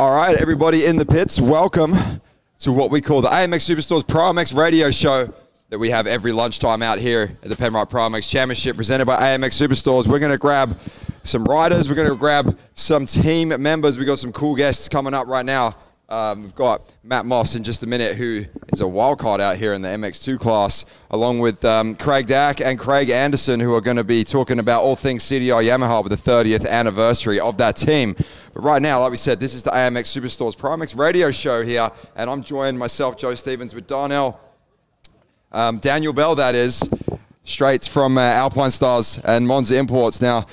All right, everybody in the pits, welcome to what we call the AMX Superstores Pro MX radio show that we have every lunchtime out here at the Penrite Pro MX Championship presented by AMX Superstores. We're going to grab some riders, we're going to grab some team members. We've got some cool guests coming up right now. Um, we've got Matt Moss in just a minute, who is a wild card out here in the MX2 class, along with um, Craig Dack and Craig Anderson, who are going to be talking about all things CDR Yamaha with the 30th anniversary of that team. But right now, like we said, this is the AMX Superstores Pro MX radio show here, and I'm joined myself, Joe Stevens, with Darnell, um, Daniel Bell, that is, straight from uh, Alpine Stars and Monza Imports. Now,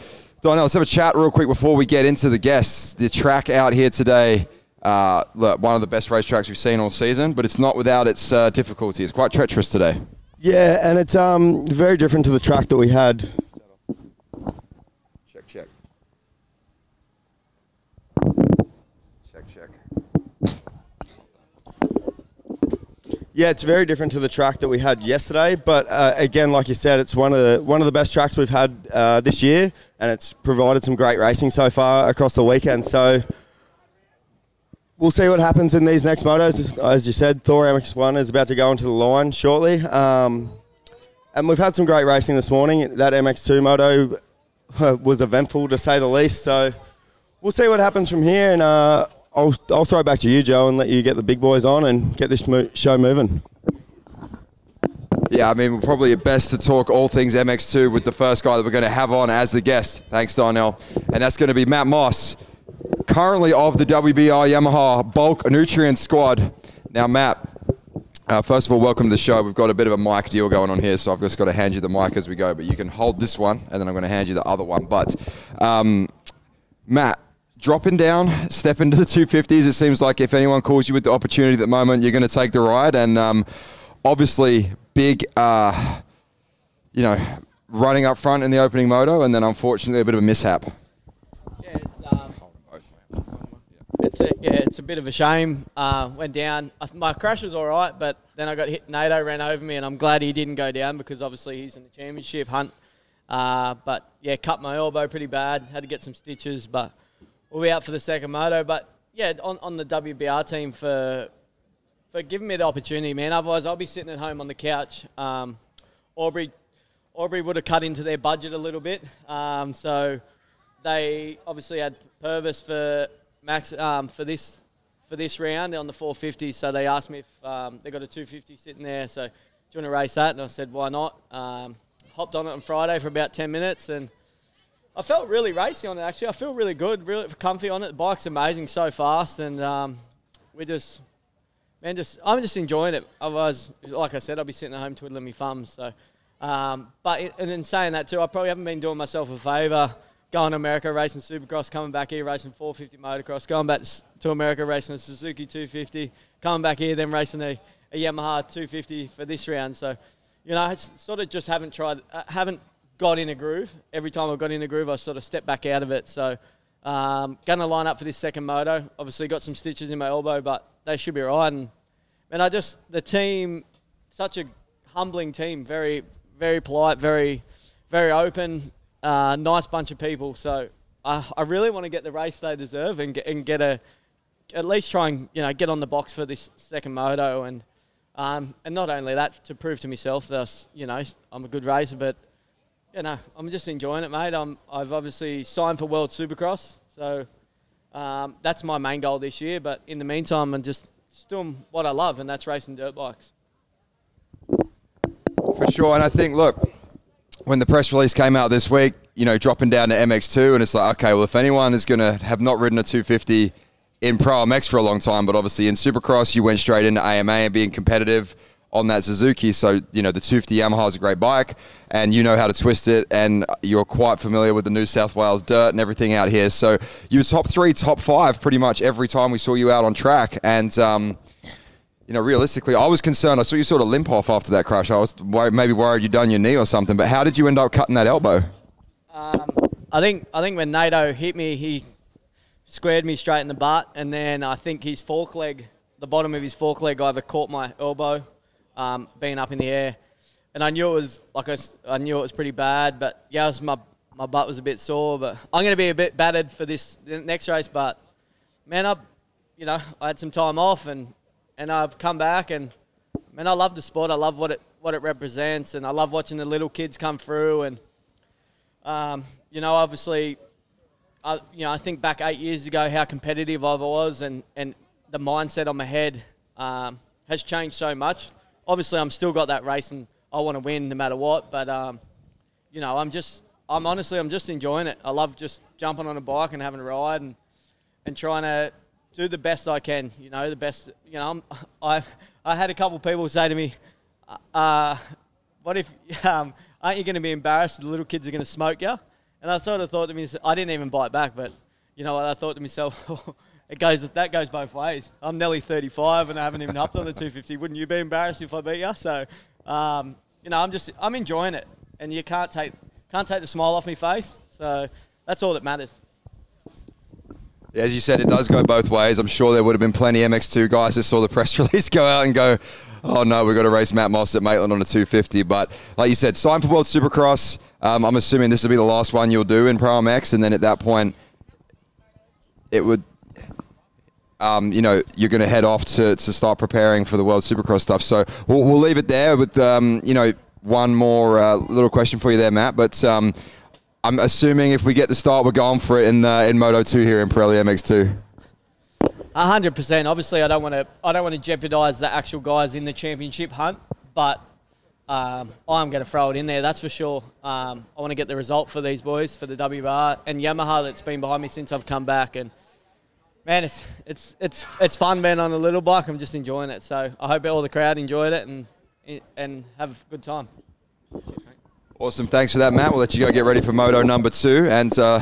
Darnell, let's have a chat real quick before we get into the guests. The track out here today uh, look, one of the best racetracks we've seen all season, but it's not without its uh, difficulty. It's quite treacherous today. Yeah, and it's um, very different to the track that we had. Check, check. Check, check. Yeah, it's very different to the track that we had yesterday. But uh, again, like you said, it's one of the one of the best tracks we've had uh, this year, and it's provided some great racing so far across the weekend. So we'll see what happens in these next motos. As you said, Thor MX1 is about to go into the line shortly. Um, and we've had some great racing this morning. That MX2 moto uh, was eventful to say the least. So we'll see what happens from here. And uh, I'll, I'll throw it back to you, Joe, and let you get the big boys on and get this mo- show moving. Yeah, I mean, we're probably best to talk all things MX2 with the first guy that we're going to have on as the guest. Thanks, Darnell. And that's going to be Matt Moss currently of the WBR Yamaha bulk nutrient squad. Now, Matt, uh, first of all, welcome to the show. We've got a bit of a mic deal going on here, so I've just got to hand you the mic as we go. But you can hold this one, and then I'm going to hand you the other one. But um, Matt, dropping down, step into the 250s. It seems like if anyone calls you with the opportunity at the moment, you're going to take the ride. And um, obviously, big, uh, you know, running up front in the opening moto, and then unfortunately a bit of a mishap. Yeah, it's um, it's a yeah, it's a bit of a shame. Uh, went down. My crash was all right, but then I got hit. NATO ran over me, and I'm glad he didn't go down because obviously he's in the championship hunt. Uh, but yeah, cut my elbow pretty bad. Had to get some stitches, but we'll be out for the second moto. But yeah, on, on the WBR team for for giving me the opportunity, man. Otherwise, I'll be sitting at home on the couch. Um, Aubrey Aubrey would have cut into their budget a little bit, um, so they obviously had Purvis for Max um, for this for this round on the 450. So they asked me if um, they got a 250 sitting there. So do you want to race that? And I said, why not? Um, hopped on it on Friday for about 10 minutes and I felt really racy on it actually. I feel really good, really comfy on it. The bike's amazing, so fast, and um, we just, man, just I'm just enjoying it. Otherwise, like I said, I'll be sitting at home twiddling my thumbs. So, um, but and in saying that too, I probably haven't been doing myself a favour going to America racing Supercross, coming back here racing 450 motocross, going back to America racing a Suzuki 250, coming back here then racing a, a Yamaha 250 for this round. So, you know, I sort of just haven't tried, uh, haven't got in a groove. Every time I've got in a groove, I sort of step back out of it. So, um, going to line up for this second moto. Obviously, got some stitches in my elbow, but they should be right. And man, I just the team, such a humbling team, very, very polite, very, very open. Uh, nice bunch of people. So I, I really want to get the race they deserve and get, and get a at least try and you know get on the box for this second moto and um, and not only that to prove to myself that you know I'm a good racer, but you know I'm just enjoying it, mate. I'm I've obviously signed for World Supercross, so um, that's my main goal this year. But in the meantime, I'm just doing what I love, and that's racing dirt bikes. For sure, and I think look, when the press release came out this week, you know, dropping down to MX2, and it's like, okay, well, if anyone is going to have not ridden a 250 in Pro MX for a long time, but obviously in Supercross, you went straight into AMA and being competitive on that Suzuki. So, you know, the 250 Yamaha is a great bike, and you know how to twist it, and you're quite familiar with the New South Wales dirt and everything out here. So, you were top three, top five pretty much every time we saw you out on track. And, um, you know, realistically, I was concerned. I saw you sort of limp off after that crash. I was worried, maybe worried you'd done your knee or something. But how did you end up cutting that elbow? Um, I think I think when NATO hit me, he squared me straight in the butt, and then I think his fork leg, the bottom of his fork leg, either caught my elbow, um, being up in the air, and I knew it was like I, I knew it was pretty bad. But yeah, was, my my butt was a bit sore. But I'm going to be a bit battered for this next race. But man, I you know, I had some time off and, and I've come back and, man, I love the sport. I love what it, what it represents and I love watching the little kids come through and, um, you know, obviously, I, you know, I think back eight years ago how competitive I was and, and the mindset on my head um, has changed so much. Obviously, I'm still got that race and I want to win no matter what, but, um, you know, I'm just, I'm honestly, I'm just enjoying it. I love just jumping on a bike and having a ride and, and trying to do the best I can. You know, the best. You know, I'm, I've I had a couple people say to me, uh, "What if um, aren't you going to be embarrassed? The little kids are going to smoke you." And I sort of thought to myself, I didn't even bite back, but you know, what? I thought to myself, it goes that goes both ways. I'm nearly 35 and I haven't even hopped on the 250. Wouldn't you be embarrassed if I beat you? So, um, you know, I'm just I'm enjoying it, and you can't take can't take the smile off my face. So that's all that matters. As you said, it does go both ways. I'm sure there would have been plenty MX2 guys that saw the press release go out and go, oh no, we've got to race Matt Moss at Maitland on a 250. But like you said, sign for World Supercross. Um, I'm assuming this will be the last one you'll do in Pro MX, and then at that point, it would, um, you know, you're going to head off to, to start preparing for the World Supercross stuff. So we'll, we'll leave it there with, um, you know, one more uh, little question for you there, Matt. But um, I'm assuming if we get the start, we're going for it in uh, in Moto Two here in Pirelli MX2. hundred percent. Obviously, I don't want to. I don't want to jeopardise the actual guys in the championship hunt, but um, I'm going to throw it in there. That's for sure. Um, I want to get the result for these boys for the WR and Yamaha that's been behind me since I've come back. And man, it's it's it's it's fun being on a little bike. I'm just enjoying it. So I hope all the crowd enjoyed it and and have a good time. Awesome. Thanks for that, Matt. We'll let you go get ready for Moto number two. And uh,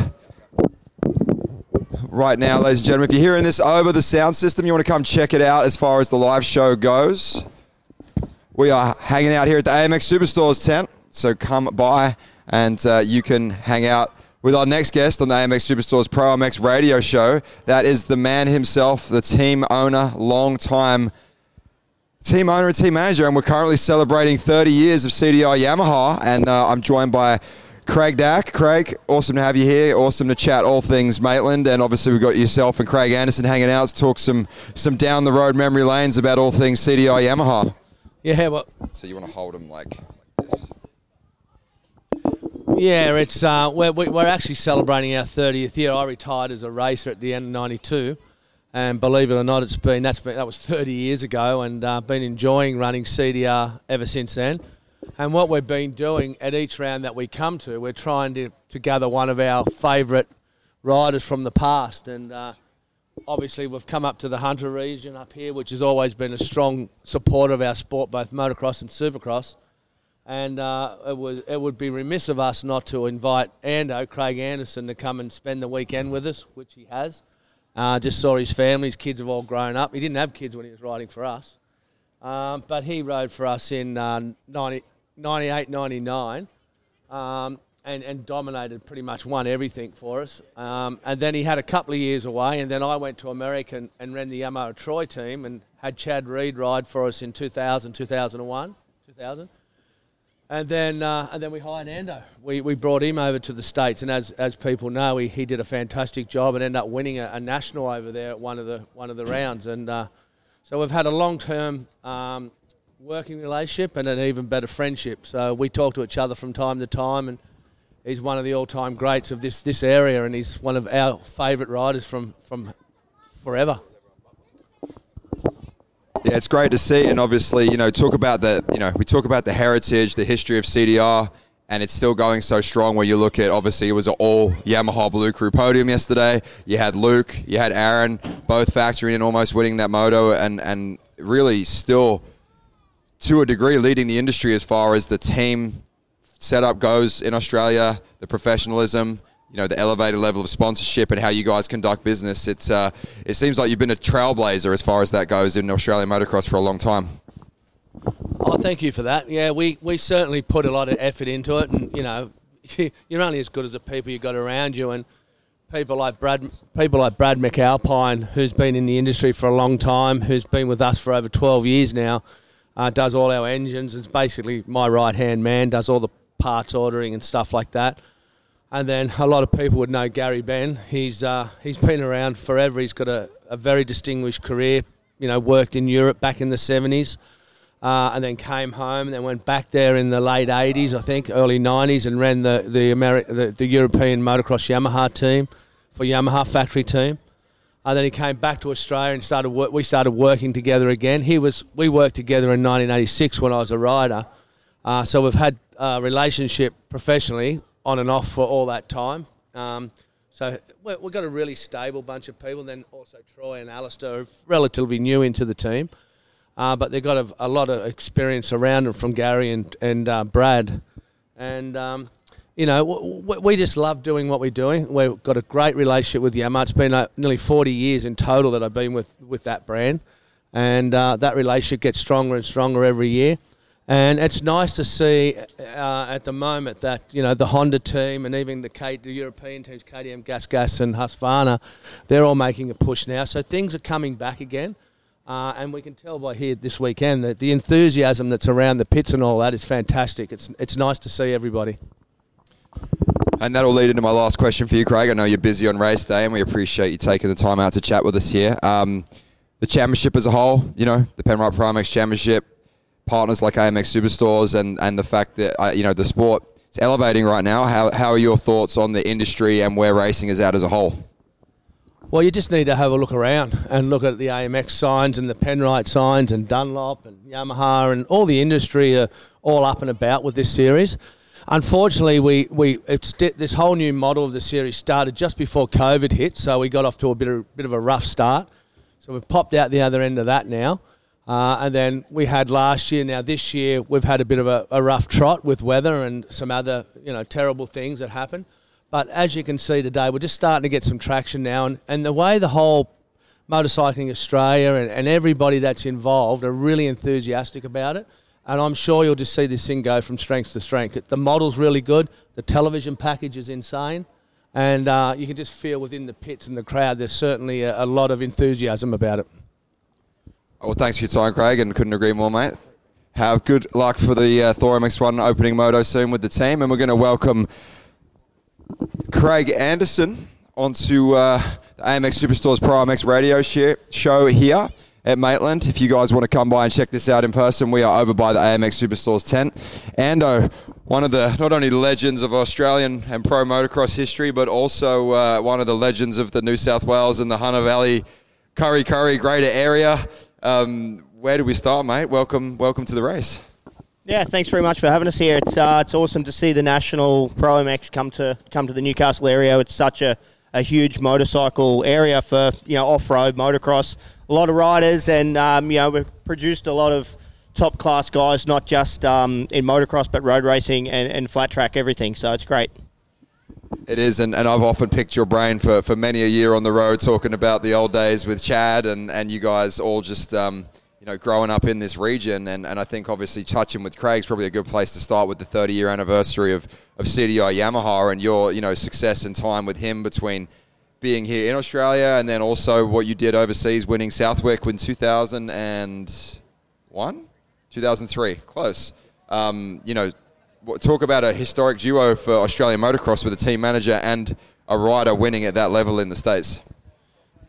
right now, ladies and gentlemen, if you're hearing this over the sound system, you want to come check it out as far as the live show goes. We are hanging out here at the AMX Superstores tent. So come by and uh, you can hang out with our next guest on the AMX Superstores Pro MX radio show. That is the man himself, the team owner, long time team owner and team manager, and we're currently celebrating 30 years of CDR Yamaha. And uh, I'm joined by Craig Dack. Craig, awesome to have you here. Awesome to chat all things Maitland, and obviously we've got yourself and Craig Anderson hanging out to talk some some down the road memory lanes about all things CDR Yamaha. Yeah, well. So you want to hold them like, like this? Yeah, it's uh, we're, we're actually celebrating our 30th year. I retired as a racer at the end of '92 and believe it or not, it's been that's been that was 30 years ago, and uh, been enjoying running CDR ever since then. And what we've been doing at each round that we come to, we're trying to, to gather one of our favourite riders from the past. And uh, obviously, we've come up to the Hunter region up here, which has always been a strong supporter of our sport, both motocross and supercross. And uh, it, was, it would be remiss of us not to invite Ando, Craig Anderson, to come and spend the weekend with us, which he has. Uh, just saw his family, his kids have all grown up. He didn't have kids when he was riding for us. Um, but he rode for us in uh, 90, 98, 99 um, and, and dominated, pretty much won everything for us. Um, and then he had a couple of years away, and then I went to America and, and ran the Yamaha Troy team and had Chad Reed ride for us in 2000, 2001, 2000. And then, uh, and then we hired Ando. We, we brought him over to the States, and as, as people know, he, he did a fantastic job and ended up winning a, a national over there at one of the, one of the rounds. And uh, so we've had a long term um, working relationship and an even better friendship. So we talk to each other from time to time, and he's one of the all time greats of this, this area, and he's one of our favourite riders from, from forever. Yeah, it's great to see, and obviously, you know, talk about the, you know, we talk about the heritage, the history of CDR, and it's still going so strong. Where you look at, obviously, it was an all Yamaha Blue Crew podium yesterday. You had Luke, you had Aaron, both factoring in almost winning that moto, and and really still, to a degree, leading the industry as far as the team setup goes in Australia, the professionalism, you know the elevated level of sponsorship and how you guys conduct business. It's uh, it seems like you've been a trailblazer as far as that goes in Australian motocross for a long time. Oh, thank you for that. Yeah, we, we certainly put a lot of effort into it, and you know, you're only as good as the people you got around you, and people like Brad, people like Brad McAlpine, who's been in the industry for a long time, who's been with us for over 12 years now, uh, does all our engines. It's basically my right hand man, does all the parts ordering and stuff like that. And then a lot of people would know Gary Benn. He's uh, he's been around forever. He's got a, a very distinguished career. You know, worked in Europe back in the seventies, uh, and then came home and then went back there in the late eighties, I think, early nineties, and ran the the, Ameri- the the European motocross Yamaha team for Yamaha factory team. And then he came back to Australia and started. Work, we started working together again. He was. We worked together in 1986 when I was a rider. Uh, so we've had a relationship professionally on and off for all that time. Um, so we've got a really stable bunch of people. Then also Troy and Alistair are relatively new into the team, uh, but they've got a, a, lot of experience around them from Gary and and uh, Brad, and um, you know we, we, just love doing what we're doing. We've got a great relationship with Yamaha. It's been uh, nearly 40 years in total that I've been with with that brand, and uh, that relationship gets stronger and stronger every year. And it's nice to see uh, at the moment that you know the Honda team and even the, K- the European teams, KTM, Gas Gas, and Husqvarna, they're all making a push now. So things are coming back again, uh, and we can tell by here this weekend that the enthusiasm that's around the pits and all that is fantastic. It's it's nice to see everybody. And that'll lead into my last question for you, Craig. I know you're busy on race day, and we appreciate you taking the time out to chat with us here. Um, the championship as a whole, you know, the Penrite Pro MX Championship partners like AMX Superstores and, and the fact that uh, you know the sport is elevating right now. How, how are your thoughts on the industry and where racing is at as a whole? Well, you just need to have a look around and look at the AMX signs and the Penrite signs and Dunlop and Yamaha and all the industry are all up and about with this series. Unfortunately, we, we it's this whole new model of the series started just before COVID hit, so we got off to a bit of, bit of a rough start. So we've popped out the other end of that now. Uh, and then we had last year. Now this year we've had a bit of a, a, rough trot with weather and some other you know terrible things that happen. But as you can see today, we're just starting to get some traction now, and, and the way the whole motorcycling Australia and, and everybody that's involved are really enthusiastic about it. And I'm sure you'll just see this thing go from strength to strength. The model's really good. The television package is insane. And uh, you can just feel within the pits and the crowd, there's certainly a, a lot of enthusiasm about it. Well, thanks for your time, Craig, and couldn't agree more, mate. Have good luck for the uh, Thor MX1 opening moto soon with the team, and we're going to welcome Craig Anderson onto uh, the AMX Superstores Pro MX radio show here at Maitland. If you guys want to come by and check this out in person, we are over by the AMX Superstores tent. Ando, one of the not only legends of Australian and pro motocross history, but also uh, one of the legends of the New South Wales and the Hunter Valley Kurri Kurri greater area. Um, where do we start, mate? Welcome, welcome to the race. Yeah, thanks very much for having us here. It's uh, it's awesome to see the national Pro MX come to come to the Newcastle area. It's such a, a huge motorcycle area for you know off road motocross. A lot of riders, and um, you know we've produced a lot of top class guys, not just um, in motocross but road racing and, and flat track everything. So it's great. It is, and, and I've often picked your brain for, for many a year on the road talking about the old days with Chad and, and you guys all just, um, you know, growing up in this region. And, and I think obviously touching with Craig's probably a good place to start with the 30 year anniversary of, of CDR Yamaha and your, you know, success and time with him between being here in Australia and then also what you did overseas winning Southwick in 2001? 2003, close. Um, you know, talk about a historic duo for Australian motocross with a team manager and a rider winning at that level in the states.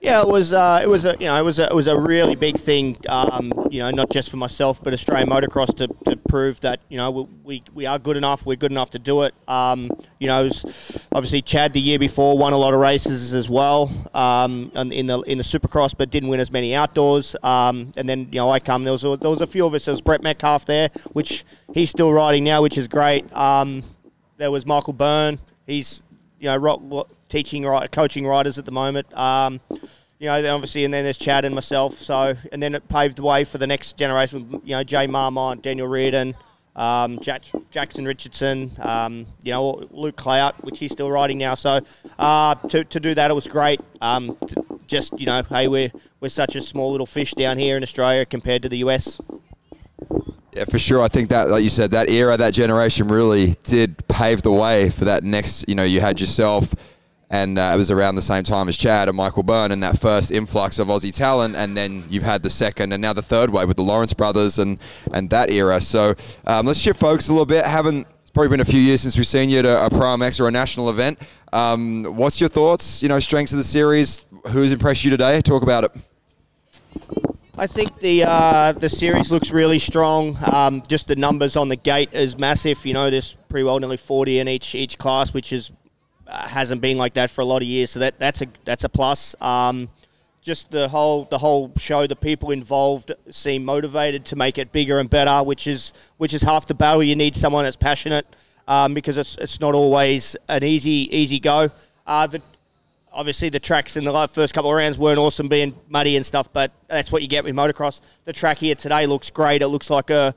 Yeah, it was. Uh, it was a you know it was a, it was a really big thing. Um, you know, not just for myself, but Australian motocross to, to prove that you know we, we, are good enough. We're good enough to do it. Um, you know, was, obviously Chad the year before won a lot of races as well um, in the in the Supercross, but didn't win as many outdoors. Um, and then you know I come. There was a, there was a few of us. There was Brett Metcalf there, which he's still riding now, which is great. Um, there was Michael Byrne. He's you know rock, teaching, coaching riders at the moment. Um, you know, obviously, and then there's Chad and myself. So, and then it paved the way for the next generation. You know, Jay Marmont, Daniel Reardon, um, Jack, Jackson Richardson, um, you know, Luke Clout, which he's still riding now. So, uh, to, to do that, it was great. Um, just you know, hey, we're we're such a small little fish down here in Australia compared to the US. Yeah, for sure. I think that, like you said, that era, that generation really did pave the way for that next. You know, you had yourself and uh, it was around the same time as Chad and Michael Byrne and that first influx of Aussie talent, and then you've had the second and now the third wave with the Lawrence brothers and and that era. So um, let's shift focus a little bit. Haven't it's probably been a few years since we've seen you at a, a Pro MX or a national event. Um, what's your thoughts? You know, strengths of the series. Who's impressed you today? Talk about it. I think the uh, the series looks really strong. Um, just the numbers on the gate is massive. You know, there's pretty well nearly 40 in each each class, which is hasn't been like that for a lot of years. So that that's a that's a plus. Um, just the whole the whole show, the people involved seem motivated to make it bigger and better, which is which is half the battle. You need someone that's passionate um, because it's, it's not always an easy easy go. Uh, the obviously the tracks in the first couple of rounds weren't awesome, being muddy and stuff, but that's what you get with motocross. The track here today looks great. It looks like a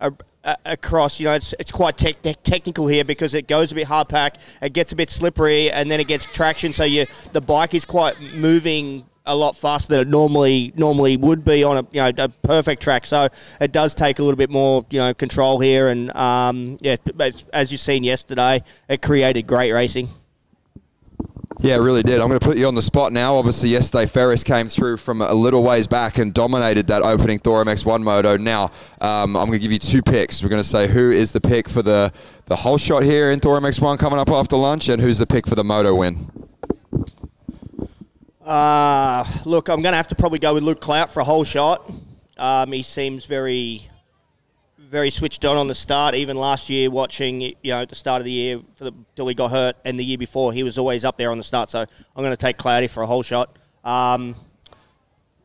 a, a cross. You know, it's it's quite te- technical here because it goes a bit hard pack, it gets a bit slippery, and then it gets traction. So you the bike is quite moving a lot faster than it normally normally would be on a you know a perfect track. So it does take a little bit more you know control here, and um, yeah, as you've seen yesterday, it created great racing. Yeah, it really did. I'm going to put you on the spot now. Obviously, yesterday Ferris came through from a little ways back and dominated that opening Thor MX1 moto. Now, um, I'm going to give you two picks. We're going to say who is the pick for the, the whole shot here in Thor MX1 coming up after lunch, and who's the pick for the moto win. Uh, look, I'm going to have to probably go with Luke Clout for a whole shot. Um, he seems very very switched on on the start. Even last year, watching you know at the start of the year for the, till he got hurt, and the year before, he was always up there on the start. So I'm going to take Cloudy for a whole shot. Um,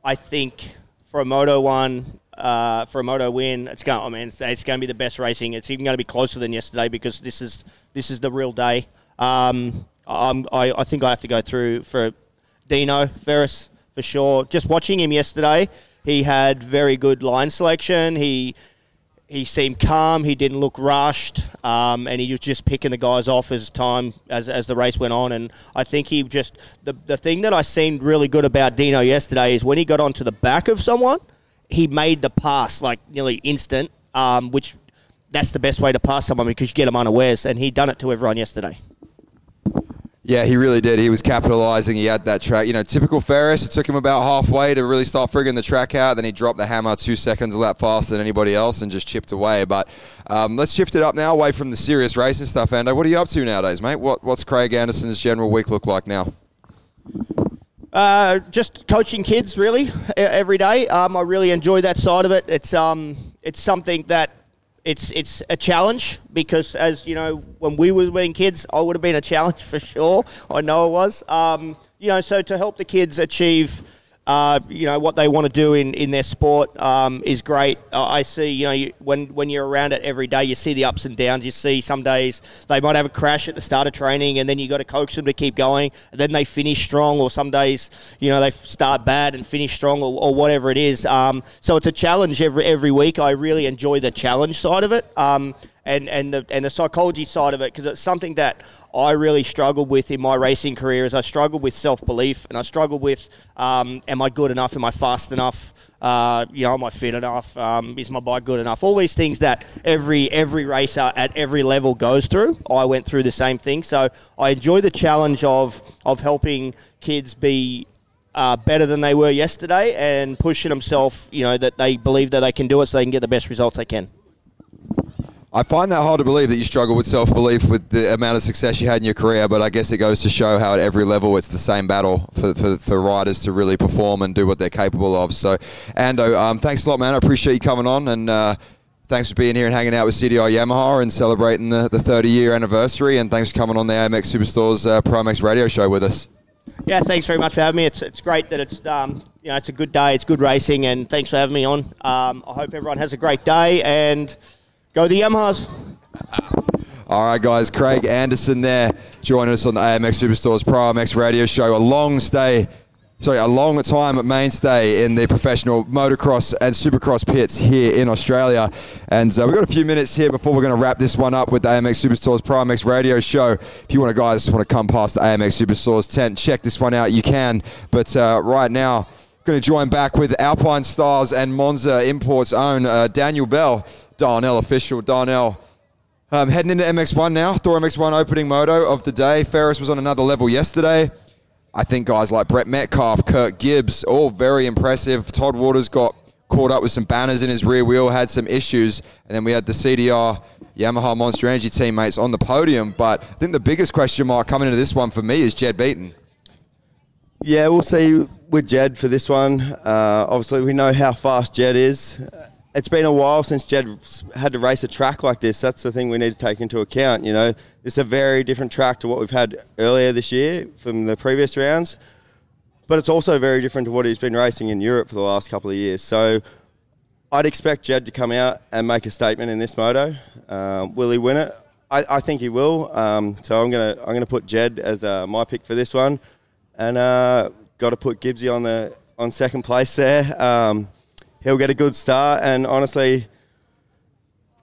I think for a Moto one, uh, for a Moto win, it's going. I mean, it's, it's, going to be the best racing. It's even going to be closer than yesterday because this is this is the real day. Um, I, I think I have to go through for Dino Ferris for sure. Just watching him yesterday, he had very good line selection. He he seemed calm. He didn't look rushed, um, and he was just picking the guys off as time as, as the race went on. And I think he just the the thing that I seen really good about Dino yesterday is when he got onto the back of someone, he made the pass like nearly instant, um, which that's the best way to pass someone because you get them unawares, and he done it to everyone yesterday. Yeah, he really did. He was capitalizing. He had that track. You know, typical Ferris. It took him about halfway to really start frigging the track out. Then he dropped the hammer two seconds a lap faster than anybody else and just chipped away. But um, let's shift it up now, away from the serious racing stuff. Ando, what are you up to nowadays, mate? What, what's Craig Anderson's general week look like now? Uh, just coaching kids, really, every day. Um, I really enjoy that side of it. It's um, it's something that it's it's a challenge because as you know when we were being kids I would have been a challenge for sure. I know it was. Um, you know so to help the kids achieve uh, you know what they want to do in, in their sport um, is great. Uh, I see, you know, you, when when you're around it every day, you see the ups and downs. You see some days they might have a crash at the start of training, and then you got to coax them to keep going. And then they finish strong, or some days, you know, they start bad and finish strong, or, or whatever it is. Um, so it's a challenge every every week. I really enjoy the challenge side of it. Um, and and the and the psychology side of it because it's something that I really struggled with in my racing career. Is I struggled with self belief and I struggled with um, am I good enough? Am I fast enough? Uh, you know, am I fit enough? Um, is my bike good enough? All these things that every every racer at every level goes through. I went through the same thing, so I enjoy the challenge of of helping kids be uh, better than they were yesterday and pushing themselves, you know, that they believe that they can do it so they can get the best results they can. I find that hard to believe that you struggle with self belief with the amount of success you had in your career, but I guess it goes to show how at every level it's the same battle for, for, for riders to really perform and do what they're capable of. So, Ando, um, thanks a lot, man. I appreciate you coming on and uh, thanks for being here and hanging out with CDR Yamaha and celebrating the, the 30 year anniversary. And thanks for coming on the AMX Superstores uh, Pro MX radio show with us. Yeah, thanks very much for having me. It's, it's great that it's um, you know it's a good day, it's good racing, and thanks for having me on. Um, I hope everyone has a great day and Go the Yamahas. All right, guys. Craig Anderson there joining us on the AMX Superstores Pro radio show. A long stay, sorry, a long time mainstay in the professional motocross and supercross pits here in Australia. And uh, we've got a few minutes here before we're going to wrap this one up with the AMX Superstores Pro radio show. If you want to, guys, want to come past the AMX Superstores tent, check this one out, you can. But uh, right now, going to join back with Alpine Stars and Monza Imports own uh, Daniel Bell Darnell official. Darnell um, heading into MX1 now. Thor MX1 opening moto of the day. Ferris was on another level yesterday. I think guys like Brett Metcalf, Kirk Gibbs, all very impressive. Todd Waters got caught up with some banners in his rear wheel, had some issues, and then we had the CDR Yamaha Monster Energy teammates on the podium. But I think the biggest question mark coming into this one for me is Jed Beaton. Yeah, we'll see with Jed for this one. Uh, obviously, we know how fast Jed is. It's been a while since Jed had to race a track like this. That's the thing we need to take into account. You know, it's a very different track to what we've had earlier this year from the previous rounds, but it's also very different to what he's been racing in Europe for the last couple of years. So, I'd expect Jed to come out and make a statement in this moto. Um, will he win it? I, I think he will. Um, so I'm gonna I'm gonna put Jed as uh, my pick for this one and uh, got to put Gibbsy on the on second place there. Um, he'll get a good start, and honestly,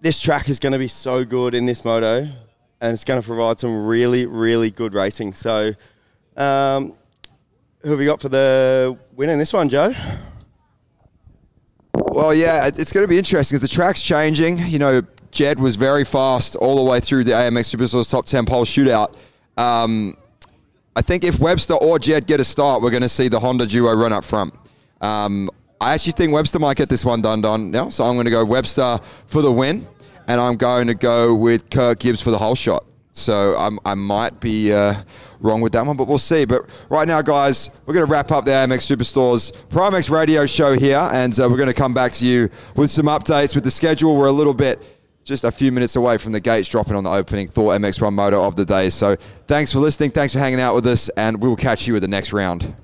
this track is going to be so good in this moto, and it's going to provide some really, really good racing. So, um, who have we got for the win in this one, Joe? Well, yeah, it's going to be interesting because the track's changing. You know, Jed was very fast all the way through the AMX Superstores top 10 pole shootout. Um, I think if Webster or Jed get a start, we're going to see the Honda duo run up front. Um, I actually think Webster might get this one done done now, so I'm going to go Webster for the win, and I'm going to go with Kirk Gibbs for the whole shot. So I'm, i might be uh, wrong with that one, but we'll see. But right now, guys, we're going to wrap up the AMX Superstores Pro MX radio show here, and uh, we're going to come back to you with some updates with the schedule. We're a little bit just a few minutes away from the gates dropping on the opening Thor MX1 moto of the day. So thanks for listening. Thanks for hanging out with us, and we will catch you at the next round.